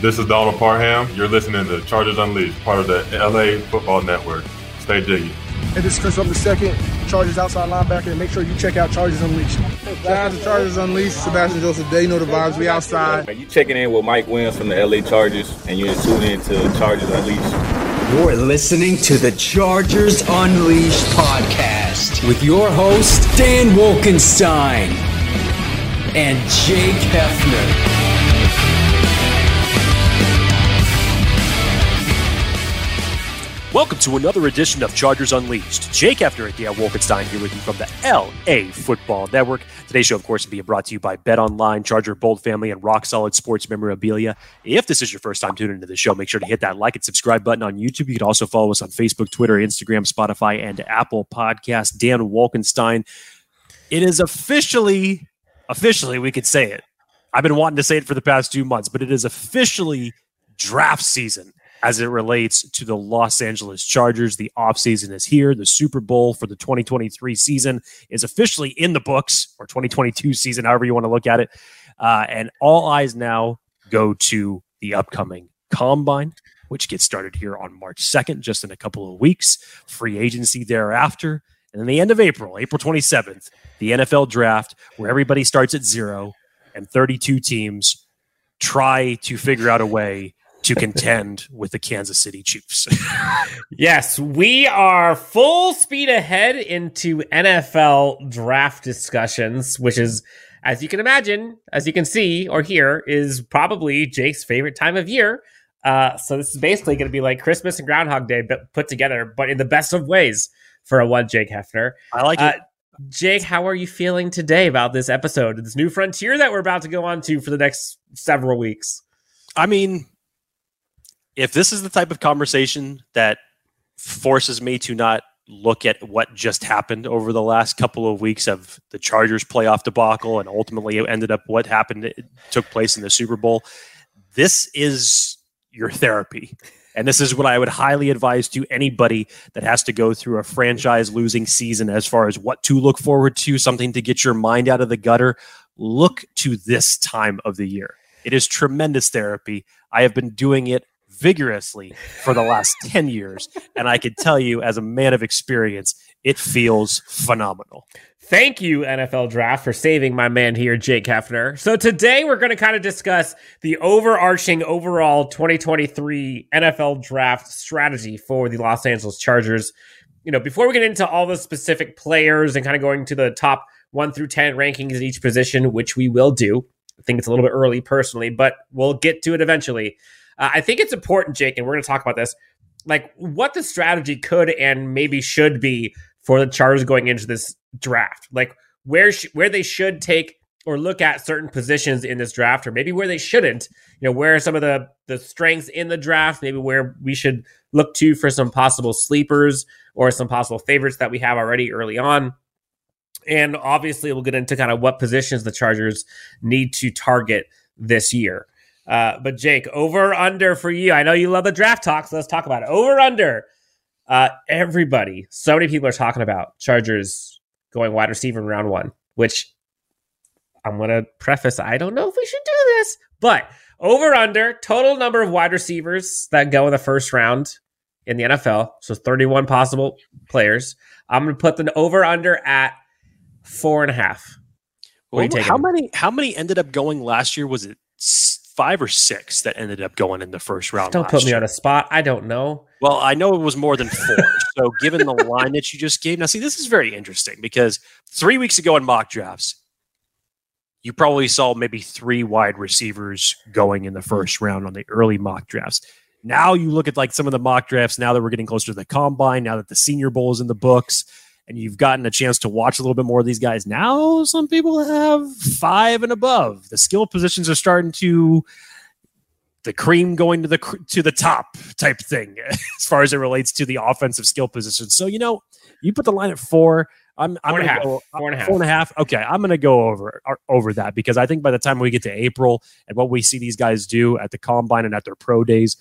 This is Donald Parham. You're listening to Chargers Unleashed, part of the LA Football Network. Stay jiggy. And this is Chris the second, Chargers outside linebacker, and make sure you check out Chargers Unleashed. Shout out to Chargers Unleashed, Sebastian Joseph. They know the vibes. We outside. You checking in with Mike Williams from the LA Chargers, and you're tuning in to Chargers Unleashed. You're listening to the Chargers Unleashed podcast with your host, Dan Wolkenstein and Jake Hefner. Welcome to another edition of Chargers Unleashed. Jake after it, Dan Wolkenstein here with you from the LA Football Network. Today's show, of course, will be brought to you by Bet Online, Charger Bold Family, and Rock Solid Sports Memorabilia. If this is your first time tuning into the show, make sure to hit that like and subscribe button on YouTube. You can also follow us on Facebook, Twitter, Instagram, Spotify, and Apple Podcasts. Dan Wolkenstein. It is officially, officially, we could say it. I've been wanting to say it for the past two months, but it is officially draft season as it relates to the Los Angeles Chargers. The offseason is here. The Super Bowl for the 2023 season is officially in the books, or 2022 season, however you want to look at it. Uh, and all eyes now go to the upcoming combine, which gets started here on March 2nd, just in a couple of weeks. Free agency thereafter. And then the end of April, April 27th, the NFL draft, where everybody starts at zero and 32 teams try to figure out a way to contend with the Kansas City Chiefs. yes, we are full speed ahead into NFL draft discussions, which is, as you can imagine, as you can see or hear, is probably Jake's favorite time of year. Uh, so this is basically going to be like Christmas and Groundhog Day, but put together, but in the best of ways for a one Jake Hefner. I like uh, it. Jake, how are you feeling today about this episode, this new frontier that we're about to go on to for the next several weeks? I mean, if this is the type of conversation that forces me to not look at what just happened over the last couple of weeks of the Chargers playoff debacle and ultimately it ended up what happened took place in the Super Bowl. This is your therapy. And this is what I would highly advise to anybody that has to go through a franchise losing season as far as what to look forward to, something to get your mind out of the gutter. Look to this time of the year. It is tremendous therapy. I have been doing it vigorously for the last 10 years. And I can tell you, as a man of experience, it feels phenomenal. Thank you, NFL Draft, for saving my man here, Jake Hefner. So today we're going to kind of discuss the overarching overall 2023 NFL Draft strategy for the Los Angeles Chargers. You know, before we get into all the specific players and kind of going to the top one through 10 rankings at each position, which we will do, I think it's a little bit early personally, but we'll get to it eventually. Uh, I think it's important, Jake, and we're going to talk about this, like what the strategy could and maybe should be for the Chargers going into this draft. Like where sh- where they should take or look at certain positions in this draft, or maybe where they shouldn't. You know, where are some of the the strengths in the draft? Maybe where we should look to for some possible sleepers or some possible favorites that we have already early on. And obviously, we'll get into kind of what positions the Chargers need to target this year. Uh, but Jake, over under for you. I know you love the draft talk, so let's talk about it. Over under. Uh, everybody, so many people are talking about Chargers going wide receiver in round one, which I'm going to preface. I don't know if we should do this, but over under total number of wide receivers that go in the first round in the NFL. So 31 possible players. I'm going to put the over under at four and a half. Well, how many? How many ended up going last year? Was it five or six that ended up going in the first round. Don't put me year. on a spot. I don't know. Well, I know it was more than four. so, given the line that you just gave, now see, this is very interesting because three weeks ago in mock drafts, you probably saw maybe three wide receivers going in the first round on the early mock drafts. Now you look at like some of the mock drafts. Now that we're getting closer to the combine, now that the Senior Bowl is in the books, and you've gotten a chance to watch a little bit more of these guys. Now, some people have five and above. The skill positions are starting to the cream going to the to the top type thing as far as it relates to the offensive skill positions. So you know, you put the line at four. I'm, I'm four, and gonna go, uh, four and a half. Four and a half. Okay, I'm going to go over uh, over that because I think by the time we get to April and what we see these guys do at the combine and at their pro days,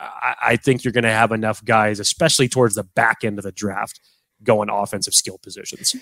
I, I think you're going to have enough guys, especially towards the back end of the draft, going offensive skill positions.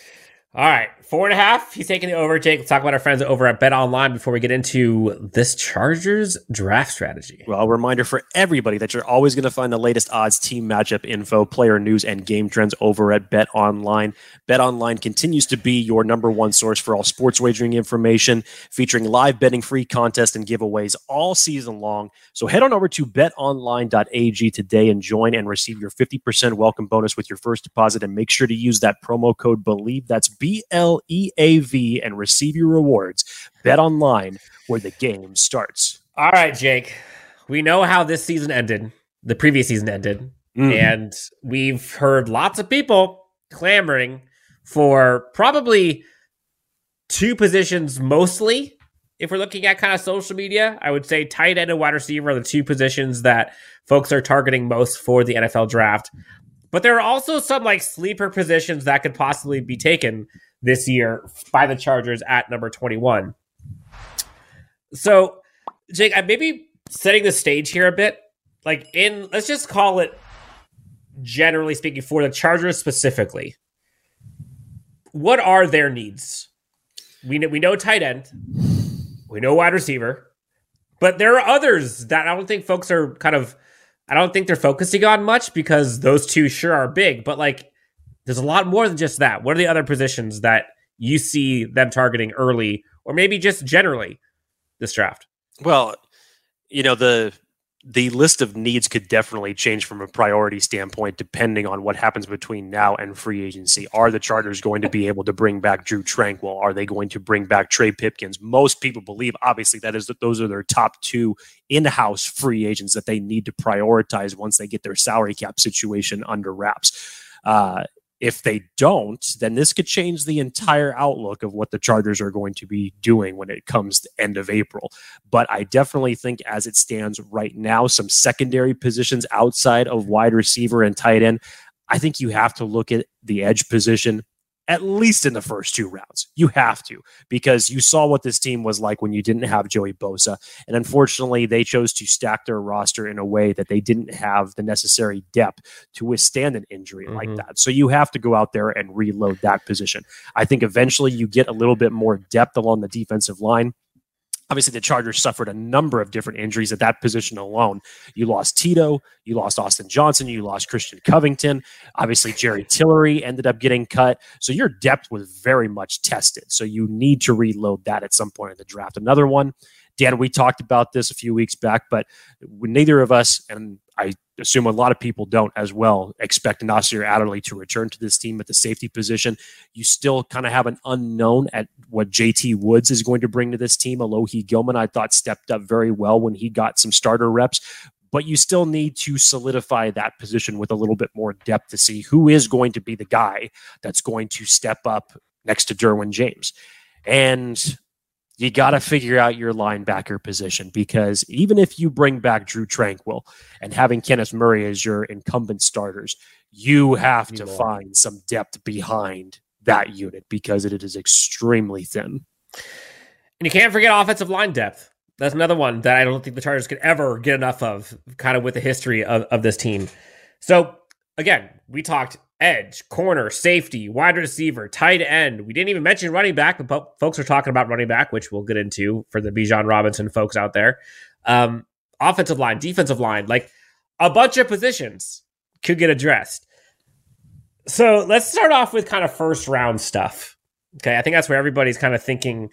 All right, four and a half. He's taking the over. Jake, let's talk about our friends over at Bet Online before we get into this Chargers draft strategy. Well, a reminder for everybody that you're always going to find the latest odds, team matchup info, player news, and game trends over at Bet Online. Bet Online continues to be your number one source for all sports wagering information, featuring live betting, free contests, and giveaways all season long. So head on over to betonline.ag today and join and receive your 50% welcome bonus with your first deposit. And make sure to use that promo code BLEAV. That's B L E A V and receive your rewards. Bet online where the game starts. All right, Jake. We know how this season ended. The previous season ended. Mhm. And we've heard lots of people clamoring for probably two positions mostly. If we're looking at kind of social media, I would say tight end and wide receiver are the two positions that folks are targeting most for the NFL draft. But there are also some like sleeper positions that could possibly be taken this year by the Chargers at number 21. So, Jake, I maybe setting the stage here a bit. Like in let's just call it generally speaking for the Chargers specifically. What are their needs? We know, we know tight end. We know wide receiver. But there are others that I don't think folks are kind of I don't think they're focusing on much because those two sure are big, but like there's a lot more than just that. What are the other positions that you see them targeting early or maybe just generally this draft? Well, you know, the the list of needs could definitely change from a priority standpoint depending on what happens between now and free agency. Are the Chargers going to be able to bring back Drew Tranquill? Are they going to bring back Trey Pipkins? Most people believe, obviously, that is that those are their top two in-house free agents that they need to prioritize once they get their salary cap situation under wraps. Uh, if they don't, then this could change the entire outlook of what the Chargers are going to be doing when it comes to end of April. But I definitely think as it stands right now, some secondary positions outside of wide receiver and tight end, I think you have to look at the edge position at least in the first two rounds. You have to, because you saw what this team was like when you didn't have Joey Bosa. And unfortunately, they chose to stack their roster in a way that they didn't have the necessary depth to withstand an injury Mhm. like that. So you have to go out there and reload that position. I think eventually you get a little bit more depth along the defensive line. Obviously, the Chargers suffered a number of different injuries at that position alone. You lost Tito, you lost Austin Johnson, you lost Christian Covington. Obviously, Jerry Tillery ended up getting cut. So your depth was very much tested. So you need to reload that at some point in the draft. Another one, Dan, we talked about this a few weeks back, but neither of us, and I assume a lot of people don't as well, expect Nasir Adderley to return to this team at the safety position. You still kind of have an unknown at what JT Woods is going to bring to this team. Alohi Gilman, I thought, stepped up very well when he got some starter reps but you still need to solidify that position with a little bit more depth to see who is going to be the guy that's going to step up next to Derwin James. And you got to figure out your linebacker position because even if you bring back Drew Tranquill and having Kenneth Murray as your incumbent starters, you have to more. find some depth behind that unit because it is extremely thin. And you can't forget offensive line depth. That's another one that I don't think the Chargers could ever get enough of, kind of with the history of, of this team. So, again, we talked edge, corner, safety, wide receiver, tight end. We didn't even mention running back, but po- folks are talking about running back, which we'll get into for the Bijan Robinson folks out there. Um, offensive line, defensive line, like a bunch of positions could get addressed. So let's start off with kind of first round stuff. Okay, I think that's where everybody's kind of thinking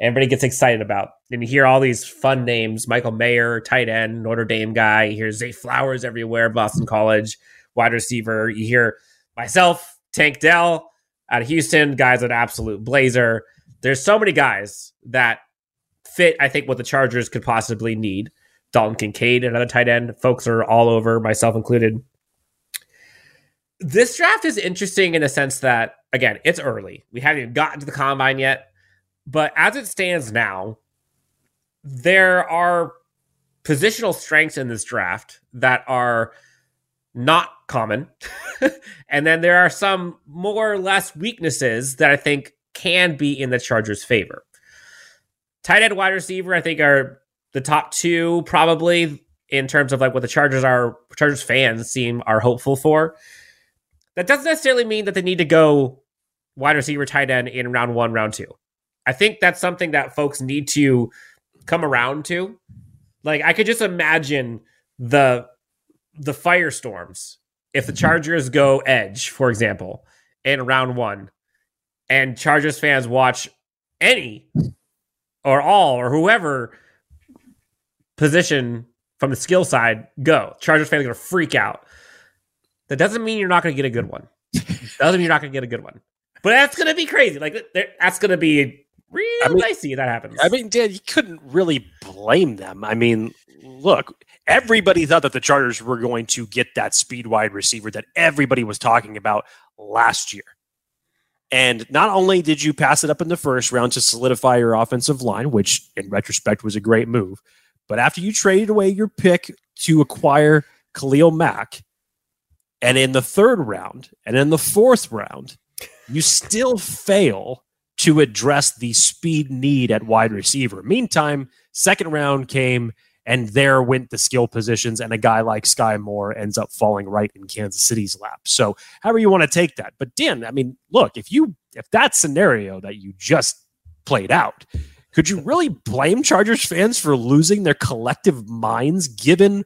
everybody gets excited about. And you hear all these fun names Michael Mayer, tight end, Notre Dame guy. You hear Zay Flowers everywhere, Boston College, wide receiver. You hear myself, Tank Dell out of Houston, guys at Absolute Blazer. There's so many guys that fit, I think, what the Chargers could possibly need. Dalton Kincaid, another tight end. Folks are all over, myself included. This draft is interesting in the sense that, again, it's early. We haven't even gotten to the combine yet. But as it stands now, there are positional strengths in this draft that are not common. and then there are some more or less weaknesses that I think can be in the Chargers' favor. Tight end wide receiver, I think, are the top two probably in terms of like what the Chargers are Chargers fans seem are hopeful for. That doesn't necessarily mean that they need to go wide receiver tight end in round one, round two. I think that's something that folks need to come around to. Like I could just imagine the the firestorms if the Chargers go edge, for example, in round one, and Chargers fans watch any or all or whoever position from the skill side go. Chargers fans are gonna freak out. That doesn't mean you're not gonna get a good one. doesn't mean you're not gonna get a good one. But that's gonna be crazy. Like that's gonna be real I mean, dicey. That happens. I mean, Dan, you couldn't really blame them. I mean, look, everybody thought that the Chargers were going to get that speed wide receiver that everybody was talking about last year. And not only did you pass it up in the first round to solidify your offensive line, which in retrospect was a great move, but after you traded away your pick to acquire Khalil Mack, and in the third round and in the fourth round, you still fail to address the speed need at wide receiver. Meantime, second round came and there went the skill positions, and a guy like Skyy Moore ends up falling right in Kansas City's lap. So, however you want to take that, but Dan, I mean, look, if you if that scenario that you just played out, could you really blame Chargers fans for losing their collective minds given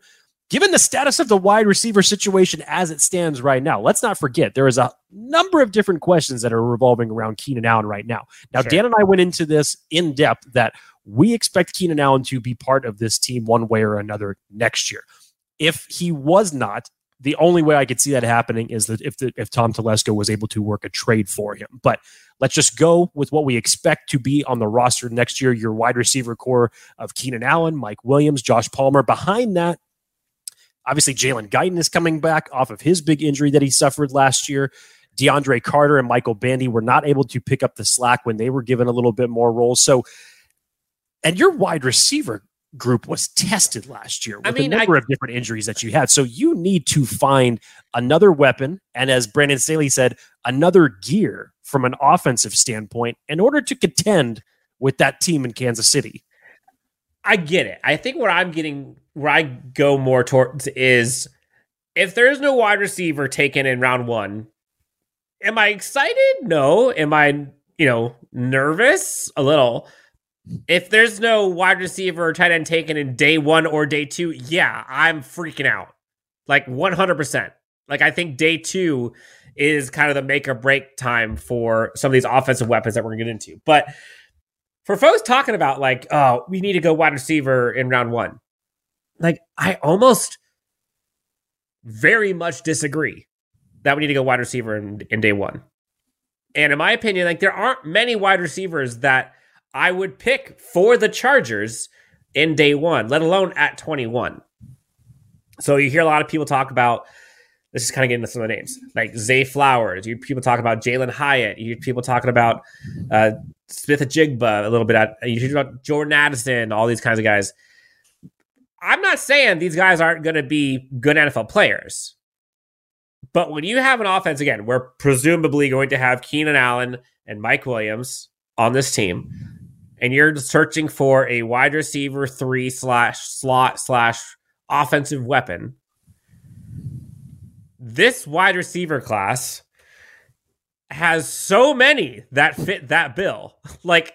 given the status of the wide receiver situation as it stands right now? Let's not forget there is a number of different questions that are revolving around Keenan Allen right now. Now, sure. Dan and I went into this in depth that we expect Keenan Allen to be part of this team one way or another next year. If he was not, the only way I could see that happening is that if the, if Tom Telesco was able to work a trade for him. But let's just go with what we expect to be on the roster next year. Your wide receiver core of Keenan Allen, Mike Williams, Josh Palmer. Behind that, obviously Jalen Guyton is coming back off of his big injury that he suffered last year. DeAndre Carter and Michael Bandy were not able to pick up the slack when they were given a little bit more roles. So and your wide receiver group was tested last year with I mean, a number I, of different injuries that you had. So you need to find another weapon. And as Brandon Staley said, another gear from an offensive standpoint in order to contend with that team in Kansas City. I get it. I think what I'm getting, where I go more towards is if there's no wide receiver taken in round one, am I excited? No. Am I, you know, nervous? A little if there's no wide receiver or tight end taken in day one or day two, yeah, I'm freaking out. Like 100%. Like, I think day two is kind of the make or break time for some of these offensive weapons that we're going to get into. But for folks talking about, like, oh, we need to go wide receiver in round one, like, I almost very much disagree that we need to go wide receiver in, in day one. And in my opinion, like, there aren't many wide receivers that I would pick for the Chargers in day one, let alone at 21. So you hear a lot of people talk about this is kind of getting into some of the names like Zay Flowers. You people talk about Jalin Hyatt. You people talking about uh, Smith-Njigba a little bit. At, you hear about Jordan Addison, all these kinds of guys. I'm not saying these guys aren't going to be good NFL players, but when you have an offense again, we're presumably going to have Keenan Allen and Mike Williams on this team and you're searching for a wide receiver three slash slot slash offensive weapon, this wide receiver class has so many that fit that bill, like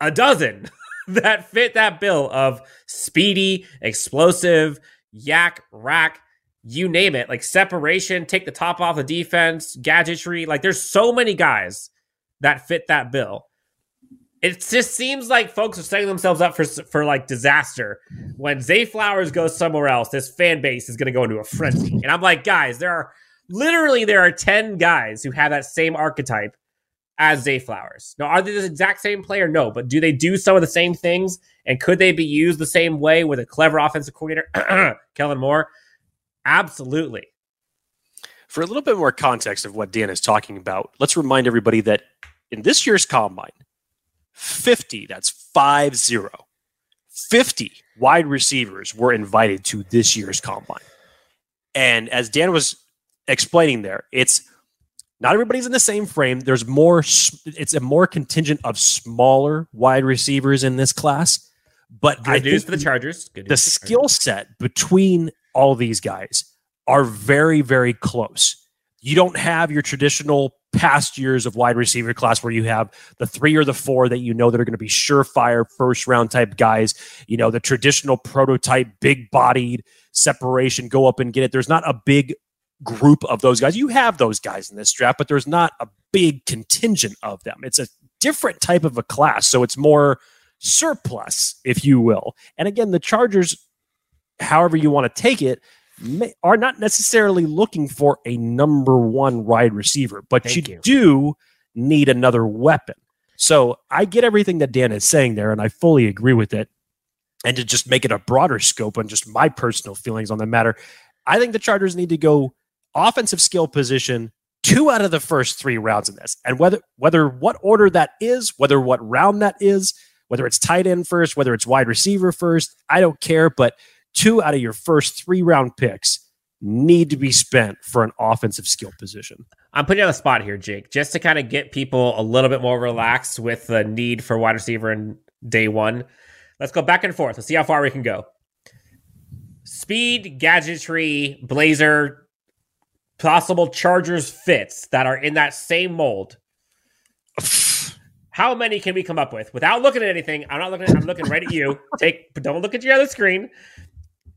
a dozen that fit that bill of speedy, explosive, yak, rack, you name it, like separation, take the top off the defense, gadgetry. Like there's so many guys that fit that bill it just seems like folks are setting themselves up for for like disaster. When Zay Flowers goes somewhere else, this fan base is going to go into a frenzy. And I'm like, guys, there are literally there are ten guys who have that same archetype as Zay Flowers. Now, are they the exact same player? No, but do they do some of the same things? And could they be used the same way with a clever offensive coordinator, Kellen Moore? Absolutely. For a little bit more context of what Dan is talking about, let's remind everybody that in this year's combine, 50, that's 5 0. 50 wide receivers were invited to this year's combine. And as Dan was explaining there, it's not everybody's in the same frame. There's more, it's a more contingent of smaller wide receivers in this class. But Good I news for the Chargers. Good the skill set between all these guys are very, very close. You don't have your traditional past years of wide receiver class where you have the three or the four that you know that are going to be surefire first round type guys, you know, the traditional prototype, big bodied separation, go up and get it. There's not a big group of those guys. You have those guys in this draft, but there's not a big contingent of them. It's a different type of a class. So it's more surplus, if you will. And again, the Chargers, however you want to take it, may, are not necessarily looking for a number one wide receiver, but you, you. do need another weapon. So I get everything that Dan is saying there, and I fully agree with it. And to just make it a broader scope on just my personal feelings on the matter, I think the Chargers need to go offensive skill position two out of the first three rounds in this. And whether whether what order that is, whether what round that is, whether it's tight end first, whether it's wide receiver first, I don't care. But two out of your first three round picks need to be spent for an offensive skill position. I'm putting you on the spot here, Jake, just to kind of get people a little bit more relaxed with the need for wide receiver in day one. Let's go back and forth. Let's see how far we can go. Speed, gadgetry, blazer, possible Chargers fits that are in that same mold. How many can we come up with without looking at anything? I'm not looking. At, I'm looking right at you. Take, don't look at your other screen.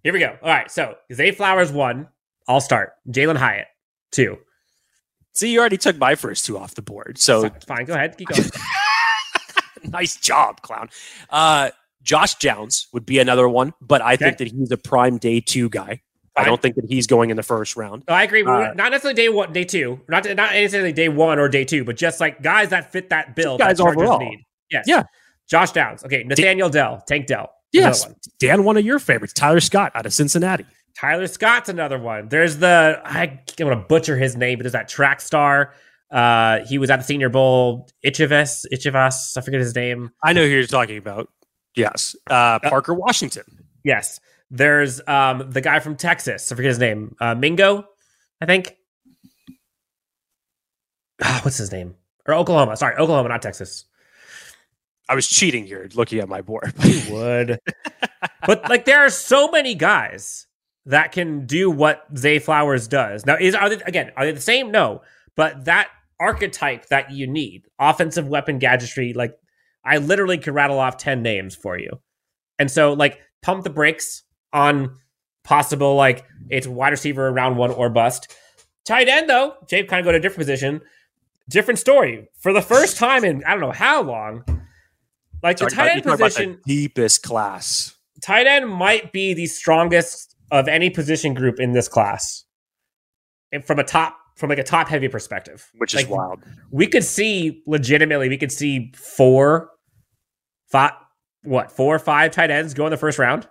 Here we go. All right. So Zay Flowers one. I'll start. Jalin Hyatt two. See, you already took my first two off the board. So Fine, fine, go ahead. Keep going. nice job, clown. Uh, Josh Downs would be another one, but I think that he's a prime day two guy. I don't think that he's going in the first round. No, I agree. Uh, not necessarily day one, day two, not not necessarily day one or day two, but just like guys that fit that bill. guys that Chargers overall. need. Yes. Yeah. Josh Downs. Okay. Nathaniel Dell. Tank Dell. Yes, Dan, one of your favorites, Tyler Scott out of Cincinnati. Tyler Scott's another one. There's the I, I'm gonna butcher his name, but there's that track star. Uh, he was at the Senior Bowl. Ichivas, Ichivas. I forget his name. I know who you're talking about. Yes, uh, Parker Washington. Yes. There's um the guy from Texas. I forget his name. Uh, Mingo, I think. Ah, what's his name? Or Oklahoma. Sorry, Oklahoma, not Texas. I was cheating here, looking at my board. You would. but like there are so many guys that can do what Zay Flowers does. Now is are they again, are they the same? No. But that archetype that you need, offensive weapon gadgetry, like I literally could rattle off 10 names for you. And so like pump the brakes on possible like it's wide receiver around one or bust. Tight end though, Jay kind of go to a different position. Different story. For the first time in I don't know how long, like the tight end you're talking about position the deepest class. tight end might be the strongest of any position group in this class. And from a top from like a top heavy perspective. which is wild. We could see legitimately, we could see four, five, what, four or five tight ends go in the first round.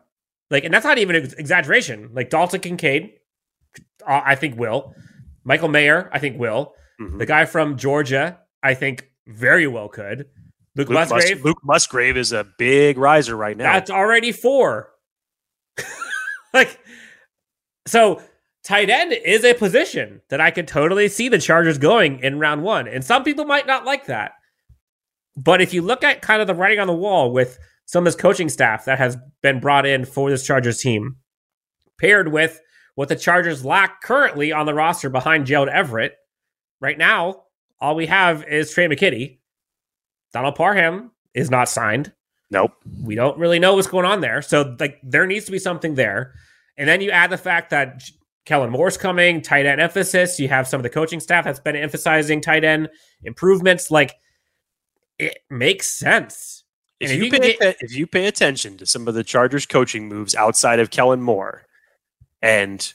Like, and that's not even an exaggeration. Like Dalton Kincaid, uh, I think will. Michael Mayer, I think will. Mhm. The guy from Georgia, I think very well could. Luke, Luke, Mus- Musgrave, Luke Musgrave is a big riser right now. that's already four. like, so tight end is a position that I could totally see the Chargers going in round one. And some people might not like that. But if you look at kind of the writing on the wall with some of this coaching staff that has been brought in for this Chargers team, paired with what the Chargers lack currently on the roster behind Gerald Everett, right now, all we have is Tre' McKitty. Donald Parham is not signed nope. we don't really know what's going on there. So like there needs to be something there. And then you add the fact that Kellen Moore's coming, tight end emphasis. You have some of the coaching staff that's been emphasizing tight end improvements. Like it makes sense. If you, you pay get- if you pay attention to some of the Chargers coaching moves outside of Kellen Moore, and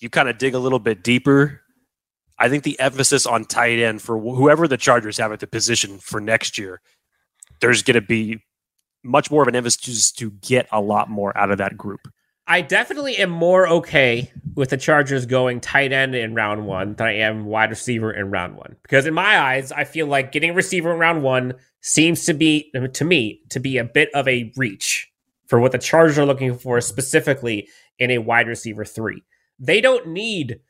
you kind of dig a little bit deeper, I think the emphasis on tight end for wh- whoever the Chargers have at the position for next year, there's going to be much more of an emphasis to get a lot more out of that group. I definitely am more okay with the Chargers going tight end in round one than I am wide receiver in round one. Because in my eyes, I feel like getting a receiver in round one seems to be, to me, to be a bit of a reach for what the Chargers are looking for specifically in a wide receiver three. They don't need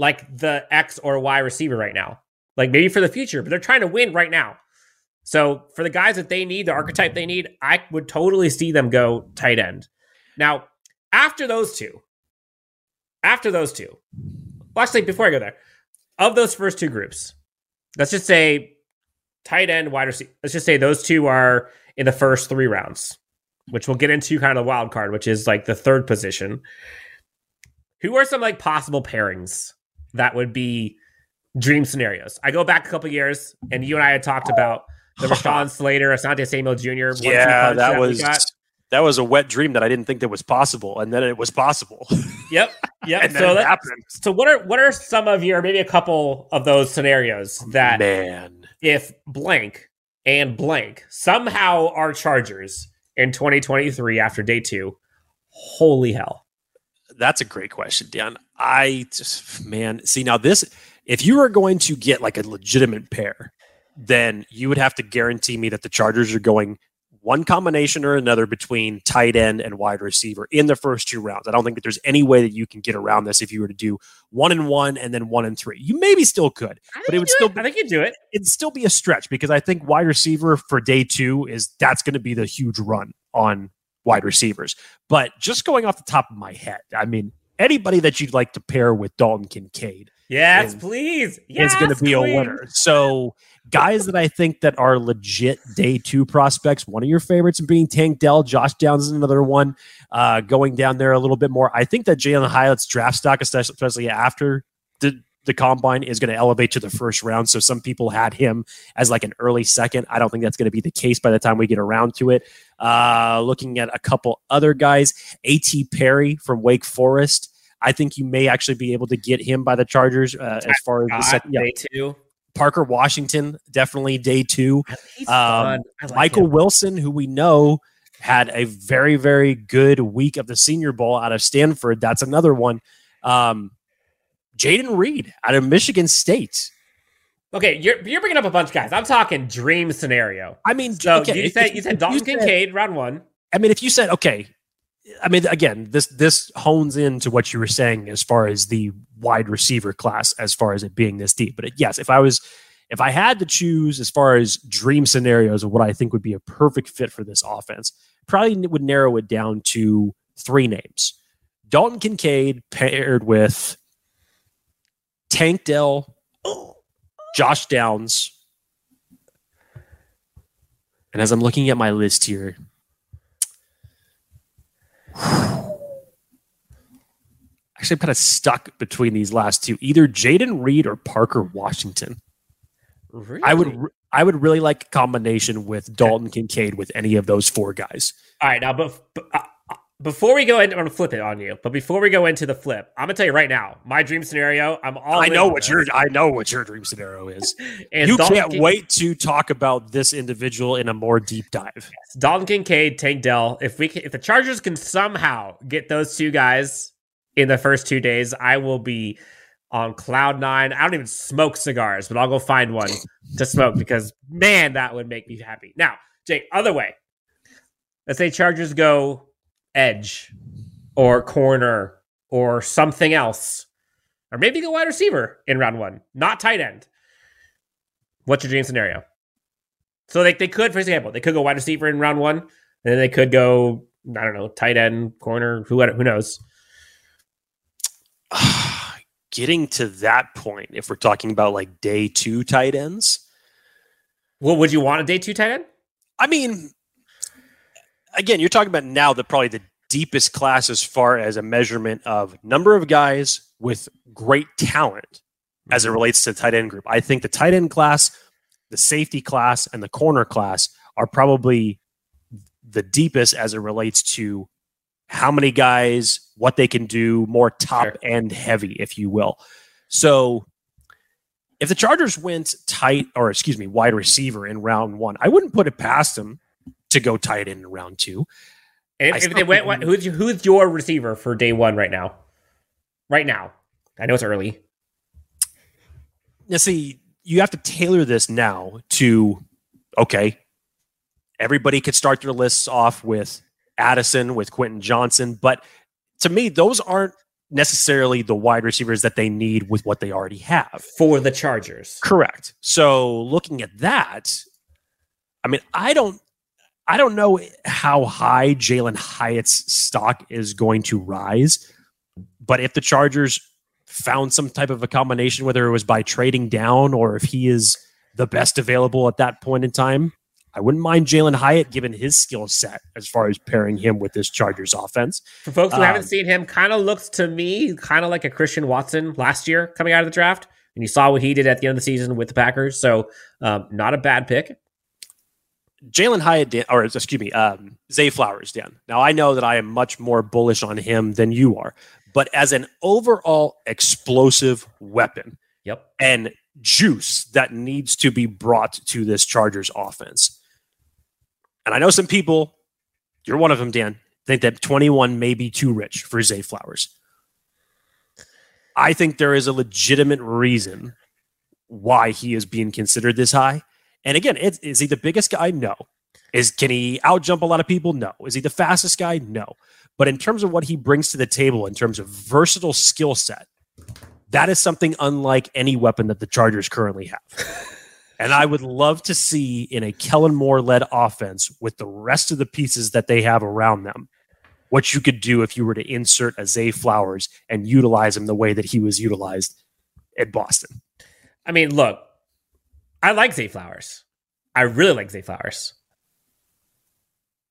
like the X or Y receiver right now. Like maybe for the future, but they're trying to win right now. So for the guys that they need, the archetype they need, I would totally see them go tight end. Now, after those two, after those two, well, actually, before I go there, of those first two groups, let's just say tight end, wide receiver. Let's just say those two are in the first three rounds, which we'll get into kind of the wild card, which is like the third position. Who are some like possible pairings that would be dream scenarios? I go back a couple years, and you and I had talked about the Rashawn Slater, Asante Samuel Jr. Yeah, punch that was that was a wet dream that I didn't think that was possible, and then it was possible. Yep, yep. so let, happened. so what are what are some of your maybe a couple of those scenarios that Man, if blank and blank somehow are Chargers in 2023 after day two, holy hell. That's a great question, Dan. I just man, see now this if you were going to get like a legitimate pair, then you would have to guarantee me that the Chargers are going one combination or another between tight end and wide receiver in the first two rounds. I don't think that there's any way that you can get around this if you were to do one and one and then one and three. You maybe still could, but it would still do I think you do it. it'd still be a stretch because I think wide receiver for day two is that's going to be the huge run on wide receivers. But just going off the top of my head, I mean, anybody that you'd like to pair with Dalton Kincaid Yes, And please. is going to be queen. a winner. So, guys that I think that are legit day two prospects, one of your favorites being Tank Dell, Josh Downs is another one. Uh, going down there a little bit more, I think that Jalin Hyatt's draft stock, especially especially after the the combine, is going to elevate to the first round. So some people had him as like an early second. I don't think that's going to be the case by the time we get around to it. Uh, looking at a couple other guys, A.T. Perry from Wake Forest. I think you may actually be able to get him by the Chargers uh, as far as the second. Yeah, day two. Parker Washington, definitely day two. Um. Like Michael him. Wilson, who we know had a very, very good week of the Senior Bowl out of Stanford. That's another one. Um, Jayden Reed out of Michigan State. Okay, you're you're bringing up a bunch of guys. I'm talking dream scenario. I mean, So okay, you if- said if- you said Dalton Kincaid round one. I mean, if you said okay, I mean, again, this this hones into what you were saying as far as the wide receiver class, as far as it being this deep. But it, yes, if I was, if I had to choose as far as dream scenarios of what I think would be a perfect fit for this offense, probably would narrow it down to three names: Dalton Kincaid paired with Tank Dell, Josh Downs. And as I'm looking at my list here, actually I'm kind of stuck between these last two, either Jayden Reed or Parker Washington. Really? I would I would really like a combination with Dalton Kincaid with any of those four guys. All right, now, but, but uh, before we go in, I'm gonna flip it on you. But before we go into the flip, I'm gonna tell you right now, my dream scenario. I'm all. I know what this. your I know what your dream scenario is. And you Dalton can't Kin- wait to talk about this individual in a more deep dive. Dalton Kincaid, Tank Dell. If we can, if the Chargers can somehow get those two guys in the first two days, I will be on cloud nine. I don't even smoke cigars, but I'll go find one to smoke because man, that would make me happy. Now, Jake, other way. Let's say Chargers go edge or corner or something else, or maybe go wide receiver in round one, not tight end. What's your dream scenario? So they, they could, for example, they could go wide receiver in round one, and then they could go, I don't know, tight end, corner, who who knows? Getting to that point, if we're talking about like day two tight ends, Well, would you want a day two tight end? I mean, again, you're talking about now the probably the deepest class as far as a measurement of number of guys with great talent as it mm-hmm. relates to the tight end group. I think the tight end class, the safety class, and the corner class are probably the deepest as it relates to how many guys, what they can do, more top Sure. end heavy, if you will. So if the Chargers went tight, or excuse me, wide receiver in round one, I wouldn't put it past them to go tight end in round two. And if, if they went, what, who's your, who's your receiver for day one right now? Right now, I know it's early. Now, see, you have to tailor this now to okay. Everybody could start their lists off with Addison, with Quentin Johnston, but to me, those aren't necessarily the wide receivers that they need with what they already have. for the Chargers. Correct. So looking at that, I mean, I don't I don't know how high Jalin Hyatt's stock is going to rise, but if the Chargers found some type of a combination, whether it was by trading down or if he is the best available at that point in time. I wouldn't mind Jalin Hyatt given his skill set as far as pairing him with this Chargers offense. For folks who Um, haven't seen him, kind of looks to me kind of like a Christian Watson last year coming out of the draft. And you saw what he did at the end of the season with the Packers. So, um, not a bad pick. Jalin Hyatt, Dan, or excuse me, um, Zay Flowers, Dan. Now I know that I am much more bullish on him than you are, but as an overall explosive weapon Yep. and juice that needs to be brought to this Chargers offense, and I know some people, you're one of them, Dan, think that 21 may be too rich for Zay Flowers. I think there is a legitimate reason why he is being considered this high. And again, is he the biggest guy? No. Is can he outjump a lot of people? No. Is he the fastest guy? No. But in terms of what he brings to the table, in terms of versatile skill set, that is something unlike any weapon that the Chargers currently have. and I would love to see in a Kellen Moore led offense with the rest of the pieces that they have around them, what you could do if you were to insert a Zay Flowers and utilize him the way that he was utilized at Boston. I mean, look, I like Zay Flowers. I really like Zay Flowers.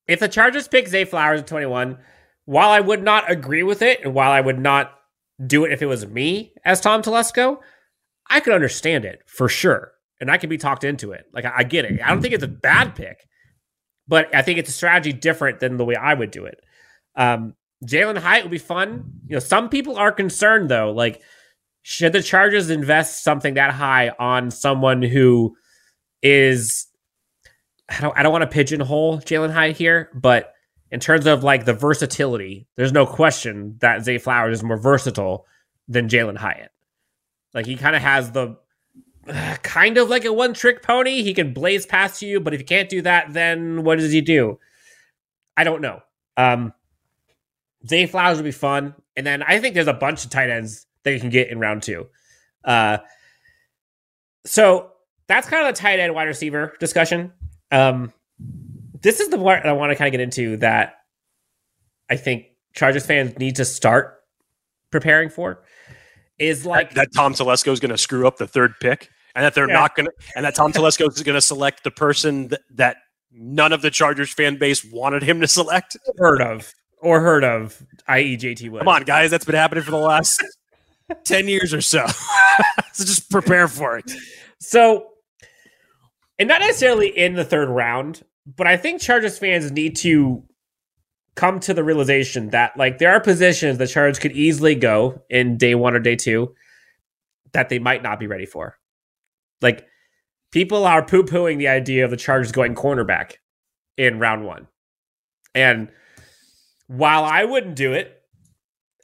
If the Chargers pick Zay Flowers at 21, while I would not agree with it, and while I would not do it if it was me as Tom Telesco, I could understand it for sure. And I could be talked into it. Like, I, I get it. I don't think it's a bad pick, but I think it's a strategy different than the way I would do it. Um, Jalin Hyatt would be fun. You know, some people are concerned though. Like, should the Chargers invest something that high on someone who is I don't I don't want to pigeonhole Jalin Hyatt here, but in terms of like the versatility, there's no question that Zay Flowers is more versatile than Jalin Hyatt. Like he kind of has the kind of like a one trick pony. He can blaze past you, but if you can't do that, then what does he do? I don't know. Um, Zay Flowers would be fun, and then I think there's a bunch of tight ends that you can get in round two. Uh, so that's kind of the tight end wide receiver discussion. Um, this is the part I want to kind of get into that I think Chargers fans need to start preparing for. Is like that Tom Telesco is going to screw up the third pick, and that they're Yeah. not going to, and that Tom Telesco is going to select the person that, that none of the Chargers fan base wanted him to select. heard of or heard of, i.e., JT. Come on, guys, that's been happening for the last ten years or so. so just prepare for it. So, and not necessarily in the third round, but I think Chargers fans need to come to the realization that like there are positions the Chargers could easily go in day one or day two that they might not be ready for. Like people are poo pooing the idea of the Chargers going cornerback in round one. And while I wouldn't do it,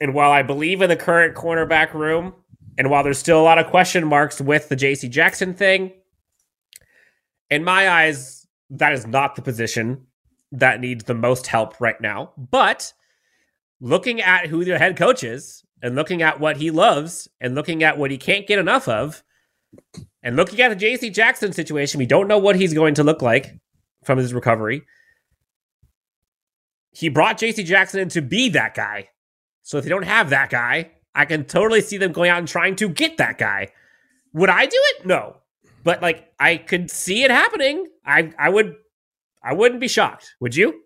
and while I believe in the current cornerback room, and while there's still a lot of question marks with the JC Jackson thing, in my eyes, that is not the position that needs the most help right now. But looking at who their head coach is and looking at what he loves and looking at what he can't get enough of and looking at the JC Jackson situation, we don't know what he's going to look like from his recovery. He brought JC Jackson in to be that guy. So if they don't have that guy, I can totally see them going out and trying to get that guy. Would I do it? No. But like I could see it happening. I I would I wouldn't be shocked. Would you?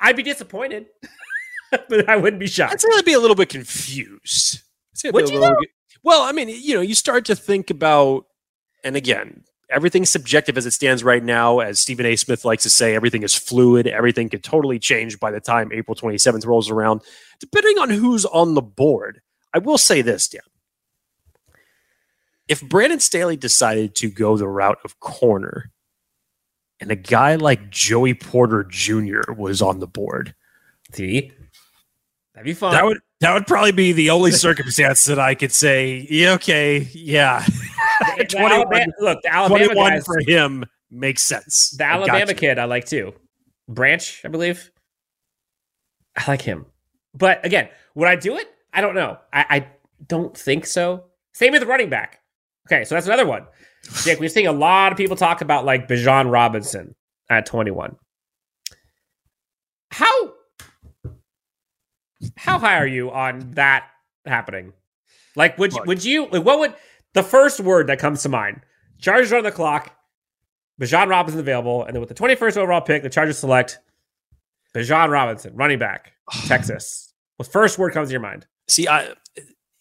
I'd be disappointed. but I wouldn't be I'd shocked. say I'd be a little bit confused. I'd say I'd be Would you bit- well, I mean, you know, you start to think about, and again, everything's subjective as it stands right now. As Stephen A. Smith likes to say, everything is fluid. Everything could totally change by the time April 27th rolls around, depending on who's on the board. I will say this, Dan. If Brandon Staley decided to go the route of corner and a guy like Joey Porter Jr. was on the board, See? That'd be fun. that would that would probably be the only circumstance that I could say, yeah, okay, yeah, 21 Alabama- look, the Alabama 21 guys, for him makes sense. the Alabama kid I like too. Branch, I believe. I like him. But again, would I do it? I don't know. I, I don't think so. Same with the running back. Okay, so that's another one. Jake, we're seeing a lot of people talk about like Bijan Robinson at 21. How how high are you on that happening? Like, would you, would you? What would the first word that comes to mind? Chargers are on the clock. Bijan Robinson available, and then with the 21st overall pick, the Chargers select Bijan Robinson, running back, Texas. What first word comes to your mind? See, I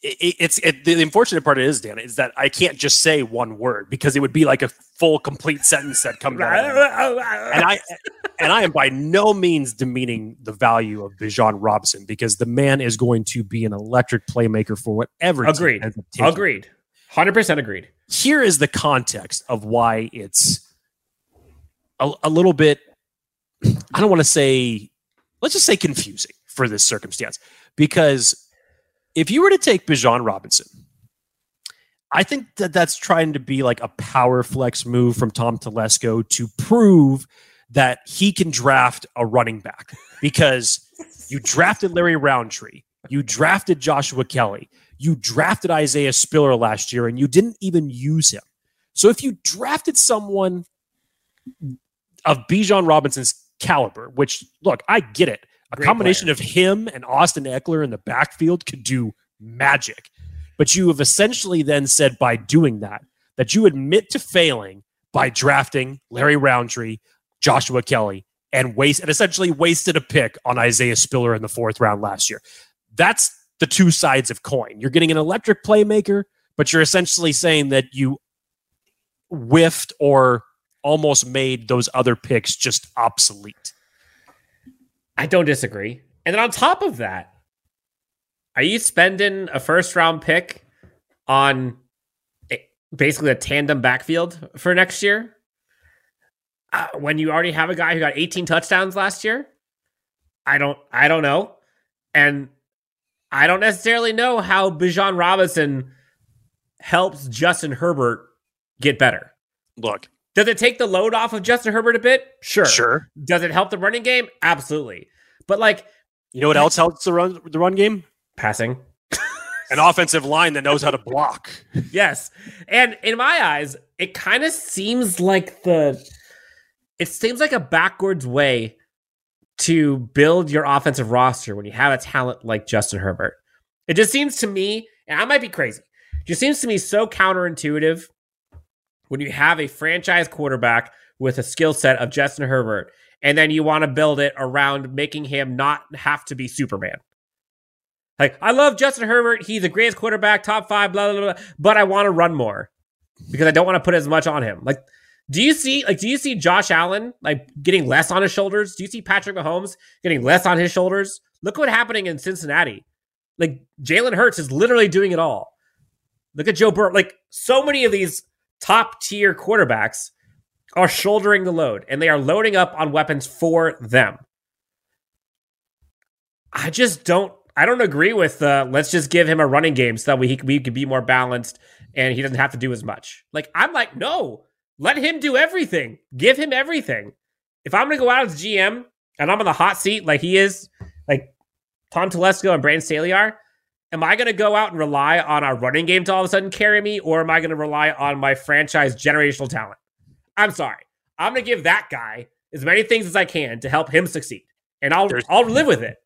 it, it's it, the unfortunate part is Dan is that I can't just say one word because it would be like a full complete sentence that comes out. and I and I am by no means demeaning the value of Bijan Robinson because the man is going to be an electric playmaker for whatever. Agreed. Agreed. Hundred percent agreed. Here is the context of why it's a, a little bit. I don't want to say. Let's just say confusing for this circumstance because if you were to take Bijan Robinson, I think that that's trying to be like a power flex move from Tom Telesco to prove that he can draft a running back because you drafted Larry Rountree, you drafted Joshua Kelley, you drafted Isaiah Spiller last year, and you didn't even use him. So if you drafted someone of Bijan Robinson's caliber, which look, I get it. A Great combination player. of him and Austin Ekeler in the backfield could do magic. But you have essentially then said by doing that, that you admit to failing by drafting Larry Rountree, Joshua Kelley, and waste and essentially wasted a pick on Isaiah Spiller in the fourth round last year. That's the two sides of coin. You're getting an electric playmaker, but you're essentially saying that you whiffed or almost made those other picks just obsolete. I don't disagree. And then on top of that, are you spending a first round pick on basically a tandem backfield for next year? Uh, when you already have a guy who got 18 touchdowns last year? I don't I don't know. And I don't necessarily know how Bijan Robinson helps Justin Herbert get better. Look, does it take the load off of Justin Herbert a bit? Sure. Sure. Does it help the running game? Absolutely. But like, you know what else helps the run the run game? Passing. An offensive line that knows how to block. yes. And in my eyes, it kind of seems like the it seems like a backwards way to build your offensive roster when you have a talent like Justin Herbert. It just seems to me, and I might be crazy, it just seems to me so counterintuitive when you have a franchise quarterback with a skill set of Justin Herbert, and then you want to build it around making him not have to be Superman. Like, I love Justin Herbert. He's the greatest quarterback, top five, blah, blah, blah, but I want to run more because I don't want to put as much on him. Like, do you see like do you see Josh Allen like getting less on his shoulders? Do you see Patrick Mahomes getting less on his shoulders? Look what's happening in Cincinnati. Like Jalen Hurts is literally doing it all. Look at Joe Burrow. Like so many of these top tier quarterbacks are shouldering the load and they are loading up on weapons for them. I just don't I don't agree with uh, let's just give him a running game so that we, he, we can be more balanced and he doesn't have to do as much. Like I'm like, no, let him do everything. Give him everything. If I'm going to go out as GM and I'm on the hot seat like he is, like Tom Telesco and Brandon Staley are, am I going to go out and rely on our running game to all of a sudden carry me, or am I going to rely on my franchise generational talent? I'm sorry. I'm going to give that guy as many things as I can to help him succeed, and I'll I'll live with it.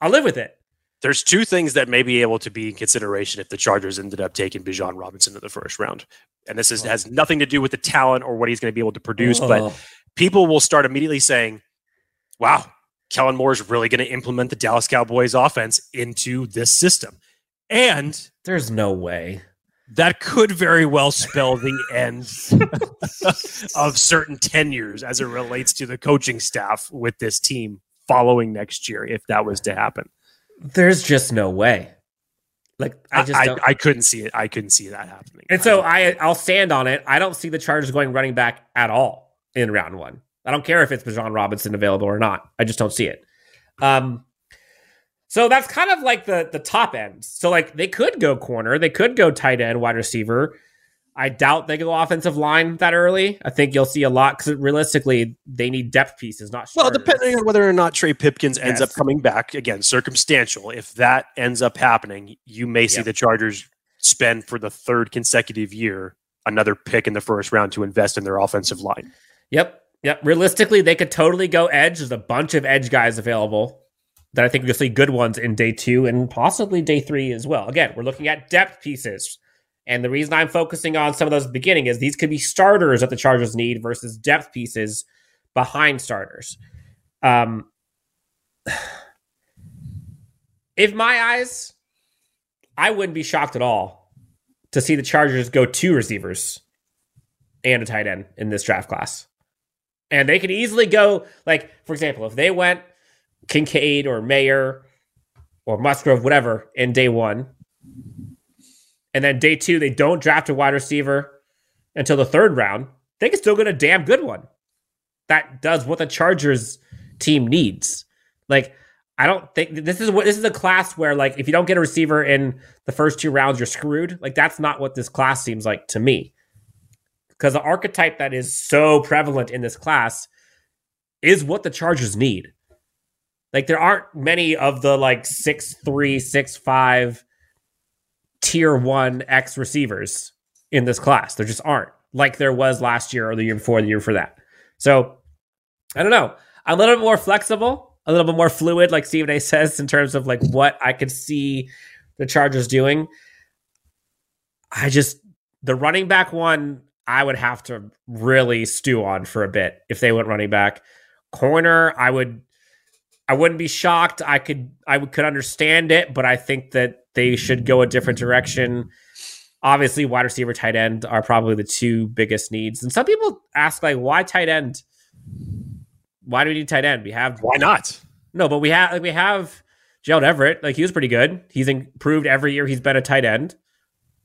I'll live with it there's two things that may be able to be in consideration if the Chargers ended up taking Bijan Robinson in the first round. And this is, oh. has nothing to do with the talent or what he's going to be able to produce, oh. but uh-huh. people will start immediately saying, wow, Kellen Moore is really going to implement the Dallas Cowboys offense into this system. And there's no way. That could very well spell the end of certain tenures as it relates to the coaching staff with this team following next year, if that was to happen. There's just no way. Like I just I, I, couldn't see it. I couldn't see that happening. And so I I'll stand on it. I don't see the Chargers going running back at all in round one. I don't care if it's Bijan Robinson available or not. I just don't see it. Um, so that's kind of like the the top end. So like they could go corner, they could go tight end, wide receiver. I doubt they go offensive line that early. I think you'll see a lot because realistically, they need depth pieces, not starters. Well, depending on whether or not Trey Pipkins ends yes. up coming back, again, circumstantial. If that ends up happening, you may see yep. the Chargers spend for the third consecutive year another pick in the first round to invest in their offensive line. Yep. Yep. Realistically, they could totally go edge. There's a bunch of edge guys available that I think you'll see good ones in day two and possibly day three as well. Again, we're looking at depth pieces. And the reason I'm focusing on some of those beginning is these could be starters that the Chargers need versus depth pieces behind starters. Um, if my eyes, I wouldn't be shocked at all to see the Chargers go two receivers and a tight end in this draft class. And they could easily go, like, for example, if they went Kincaid or Mayer or Musgrave, whatever, in day one, and then day two, they don't draft a wide receiver until the third round, they can still get a damn good one. That does what the Chargers team needs. Like, I don't think this is what this is a class where like if you don't get a receiver in the first two rounds, you're screwed. Like that's not what this class seems like to me. Because the archetype that is so prevalent in this class is what the Chargers need. Like there aren't many of the like six three, six five tier one X receivers in this class. There just aren't like there was last year or the year before, the year for that. So I don't know. I'm a little bit more flexible, a little bit more fluid, like Stephen A says, in terms of like what I could see the Chargers doing. I just the running back one I would have to really stew on for a bit if they went running back. Corner, I would I wouldn't be shocked. I could I could understand it, but I think that they should go a different direction. Obviously, wide receiver, tight end are probably the two biggest needs. And some people ask, like, why tight end? Why do we need tight end? We have why not? No, but we have like we have Gerald Everett. Like he was pretty good. He's improved every year. He's been a tight end.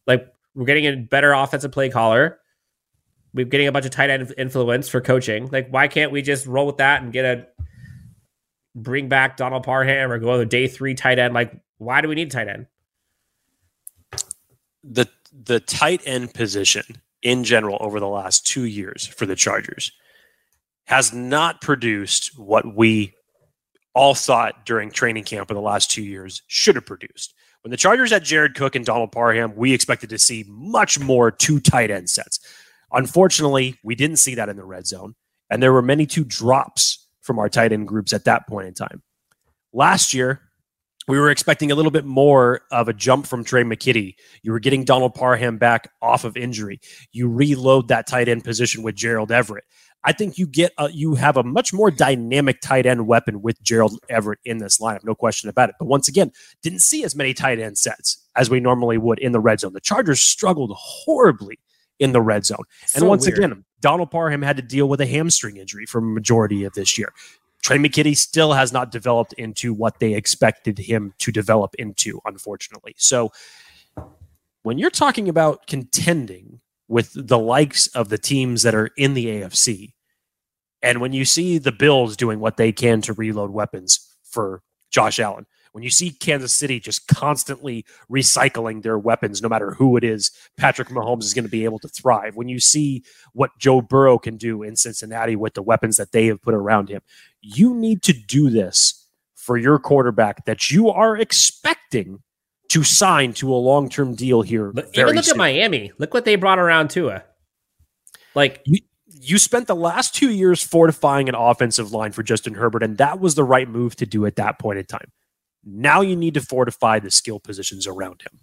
Like we're getting a better offensive play caller. We're getting a bunch of tight end influence for coaching. Like why can't we just roll with that and get a bring back Donald Parham or go to day three tight end? Like why do we need tight end? The the tight end position in general over the last two years for the Chargers has not produced what we all thought during training camp in the last two years should have produced. When the Chargers had Jared Cook and Donald Parham, we expected to see much more two tight end sets. Unfortunately, we didn't see that in the red zone, and there were many two drops from our tight end groups at that point in time. Last year, we were expecting a little bit more of a jump from Tre' McKitty. You were getting Donald Parham back off of injury. You reload that tight end position with Gerald Everett. I think you get a, you have a much more dynamic tight end weapon with Gerald Everett in this lineup, no question about it. But once again, didn't see as many tight end sets as we normally would in the red zone. The Chargers struggled horribly in the red zone, and once weird. again, Donald Parham had to deal with a hamstring injury for a majority of this year. Tre' McKitty still has not developed into what they expected him to develop into, unfortunately. So when you're talking about contending with the likes of the teams that are in the AFC, and when you see the Bills doing what they can to reload weapons for Josh Allen, when you see Kansas City just constantly recycling their weapons, no matter who it is, Patrick Mahomes is going to be able to thrive. When you see what Joe Burrow can do in Cincinnati with the weapons that they have put around him, you need to do this for your quarterback that you are expecting to sign to a long term deal here. Even look soon. at Miami. Look what they brought around Tua. Like you, you spent the last two years fortifying an offensive line for Justin Herbert, and that was the right move to do at that point in time. Now you need to fortify the skill positions around him.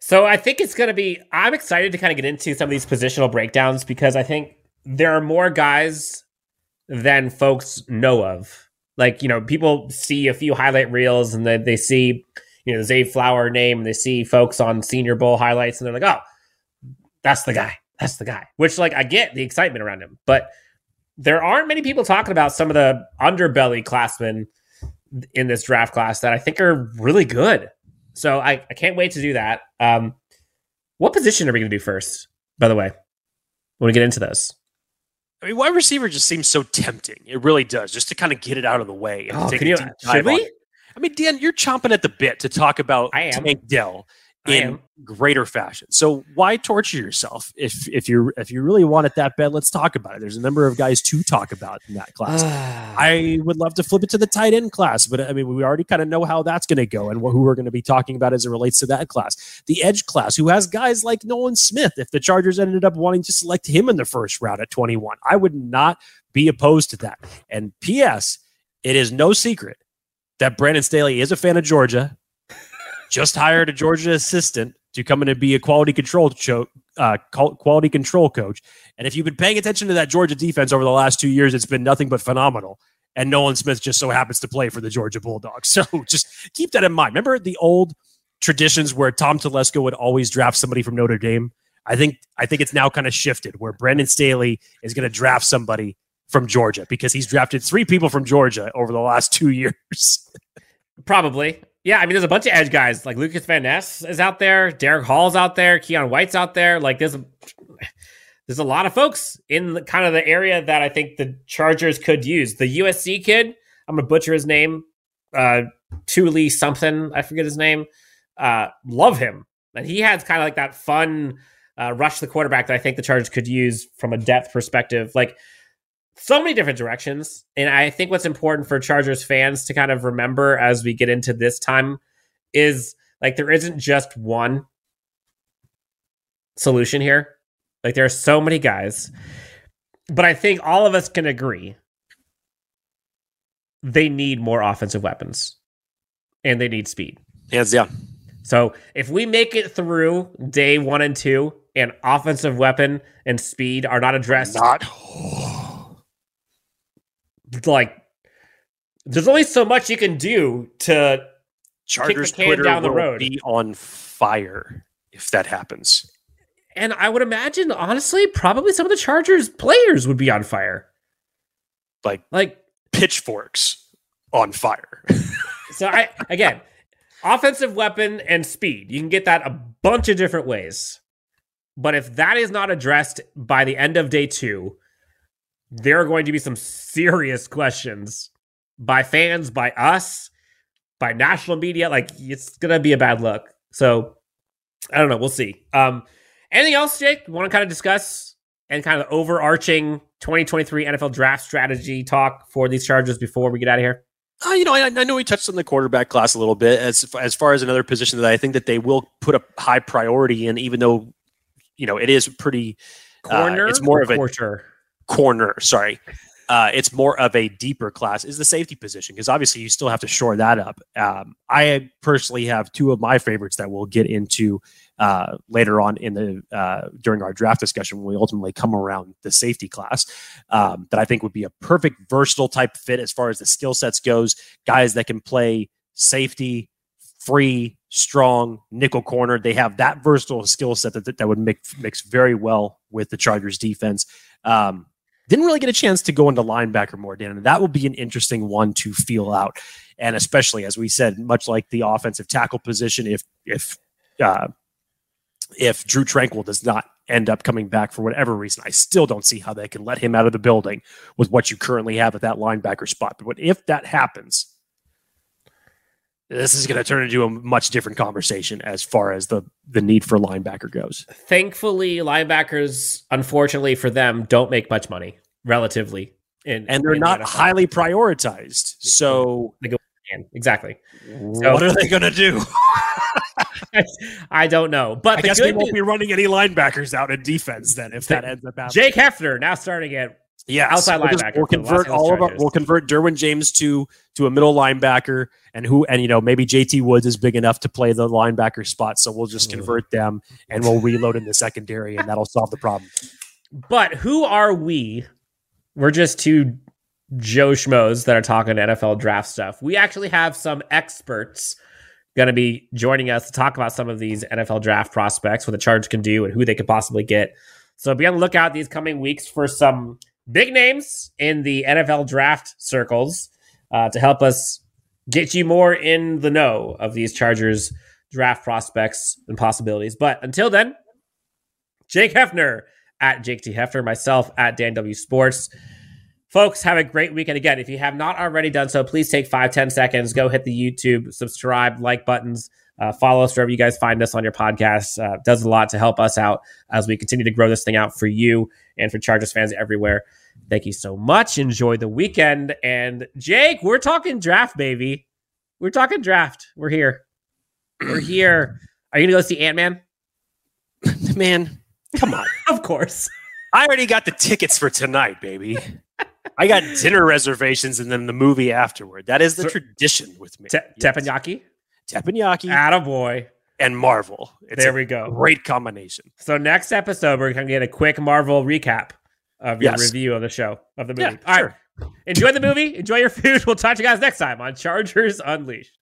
So I think it's going to be. I'm excited to kind of get into some of these positional breakdowns because I think there are more guys than folks know of. Like you know, people see a few highlight reels and then they see you know the Zay Flower name and they see folks on Senior Bowl highlights and they're like, oh, that's the guy. That's the guy. Which like I get the excitement around him, but there aren't many people talking about some of the underbelly classmen in this draft class that I think are really good. So I, I can't wait to do that. Um, what position are we going to do first, by the way, when we get into this? I mean, wide receiver just seems so tempting. It really does, just to kind of get it out of the way. And oh, take can you, should we? I mean, Dan, you're chomping at the bit to talk about I am. Tank Dell in greater fashion. So why torture yourself if if you if you really want it that bad? Let's talk about it. There's a number of guys to talk about in that class. I would love to flip it to the tight end class, but uh, I mean we already kind of know how that's going to go and who we're going to be talking about as it relates to that class. The edge class, who has guys like Nolan Smith. If the Chargers ended up wanting to select him in the first round at 21, I would not be opposed to that. And P.S. it is no secret that Brandon Staley is a fan of Georgia. Just hired a Georgia assistant to come in and be a quality control uh, quality control coach. And if you've been paying attention to that Georgia defense over the last two years, it's been nothing but phenomenal. And Nolan Smith just so happens to play for the Georgia Bulldogs. So just keep that in mind. Remember the old traditions where Tom Telesco would always draft somebody from Notre Dame? I think I think it's now kind of shifted where Brandon Staley is going to draft somebody from Georgia because he's drafted three people from Georgia over the last two years. Probably. Yeah, I mean, there's a bunch of edge guys like Lukas Van Ness is out there, Derick Hall's out there, Keion White's out there. Like, there's a, there's a lot of folks in the, kind of the area that I think the Chargers could use. The USC kid, I'm gonna butcher his name, uh, Tuli something, I forget his name. Uh, love him, and he has kind of like that fun uh, rush the quarterback that I think the Chargers could use from a depth perspective. Like so many different directions. And I think what's important for Chargers fans to kind of remember as we get into this time is like there isn't just one solution here. Like there are so many guys. But I think all of us can agree they need more offensive weapons and they need speed. Hands down. So if we make it through day one and two and offensive weapon and speed are not addressed, not like there's only so much you can do to Chargers Twitter down the road. be on fire if that happens. And I would imagine, honestly, probably some of the Chargers players would be on fire. Like like pitchforks on fire. so I again, offensive weapon and speed. You can get that a bunch of different ways. But if that is not addressed by the end of day 2, there are going to be some serious questions by fans, by us, by national media. Like it's gonna be a bad look. So I don't know. We'll see. Um, anything else, Jake? Want to kind of discuss and kind of overarching 2023 NFL draft strategy talk for these Chargers before we get out of here? Uh, you know, I, I, know we touched on the quarterback class a little bit as as far as another position that I think that they will put a high priority in, even though you know it is pretty. Corner. Uh, it's more of a quarter corner. Sorry. Uh, it's more of a deeper class is the safety position because obviously you still have to shore that up. Um, I personally have two of my favorites that we'll get into uh, later on in the uh, during our draft discussion when we ultimately come around the safety class um, that I think would be a perfect versatile type fit as far as the skill sets goes. Guys that can play safety, free, strong, nickel corner. They have that versatile skill set that, that would mix mix very well with the Chargers defense. Um, didn't really get a chance to go into linebacker more, Dan. And that will be an interesting one to feel out. And especially as we said, much like the offensive tackle position, if if uh, if Drew Tranquill does not end up coming back for whatever reason, I still don't see how they can let him out of the building with what you currently have at that linebacker spot. But what if that happens, this is going to turn into a much different conversation as far as the the need for linebacker goes. Thankfully, linebackers, unfortunately for them, don't make much money relatively, in, and they're not highly prioritized. So they go exactly. So, what are they going to do? I don't know, but I guess we won't be running any linebackers out in defense then if that ends up happening. Jake Hefner now starting at yeah, outside we'll linebacker. we'll convert all of our, we'll convert Derwin James to to a middle linebacker, and who and you know maybe JT Woods is big enough to play the linebacker spot, so we'll just hmm. convert them and we'll reload in the secondary, and that'll solve the problem. But who are we? We're just two Joe schmoes that are talking NFL draft stuff. We actually have some experts going to be joining us to talk about some of these NFL draft prospects, what the Charge can do, and who they could possibly get. So be on the lookout these coming weeks for some big names in the NFL draft circles uh, to help us get you more in the know of these Chargers draft prospects and possibilities. But until then, Jake Hefner at Jake T. Hefner, myself at Dan W Sports. Folks, have a great weekend. Again, if you have not already done so, please take five, 10 seconds, go hit the YouTube, subscribe, like buttons, uh, follow us wherever you guys find us on your podcast. Uh, does a lot to help us out as we continue to grow this thing out for you and for Chargers fans everywhere. Thank you so much. Enjoy the weekend. And Jake, we're talking draft, baby. We're talking draft. We're here. We're here. Are you gonna go see Ant Man? Man, come on. of course. I already got the tickets for tonight, baby. I got dinner reservations and then the movie afterward. That is the tradition with me. Te- Yes. Teppanyaki, Teppanyaki attaboy. and Marvel. It's There a we go. great combination. So next episode, we're gonna get a quick Marvel recap of your Yes. review of the show of the movie. Yeah, All right, sure. enjoy the movie, enjoy your food. We'll talk to you guys next time on Chargers Unleashed.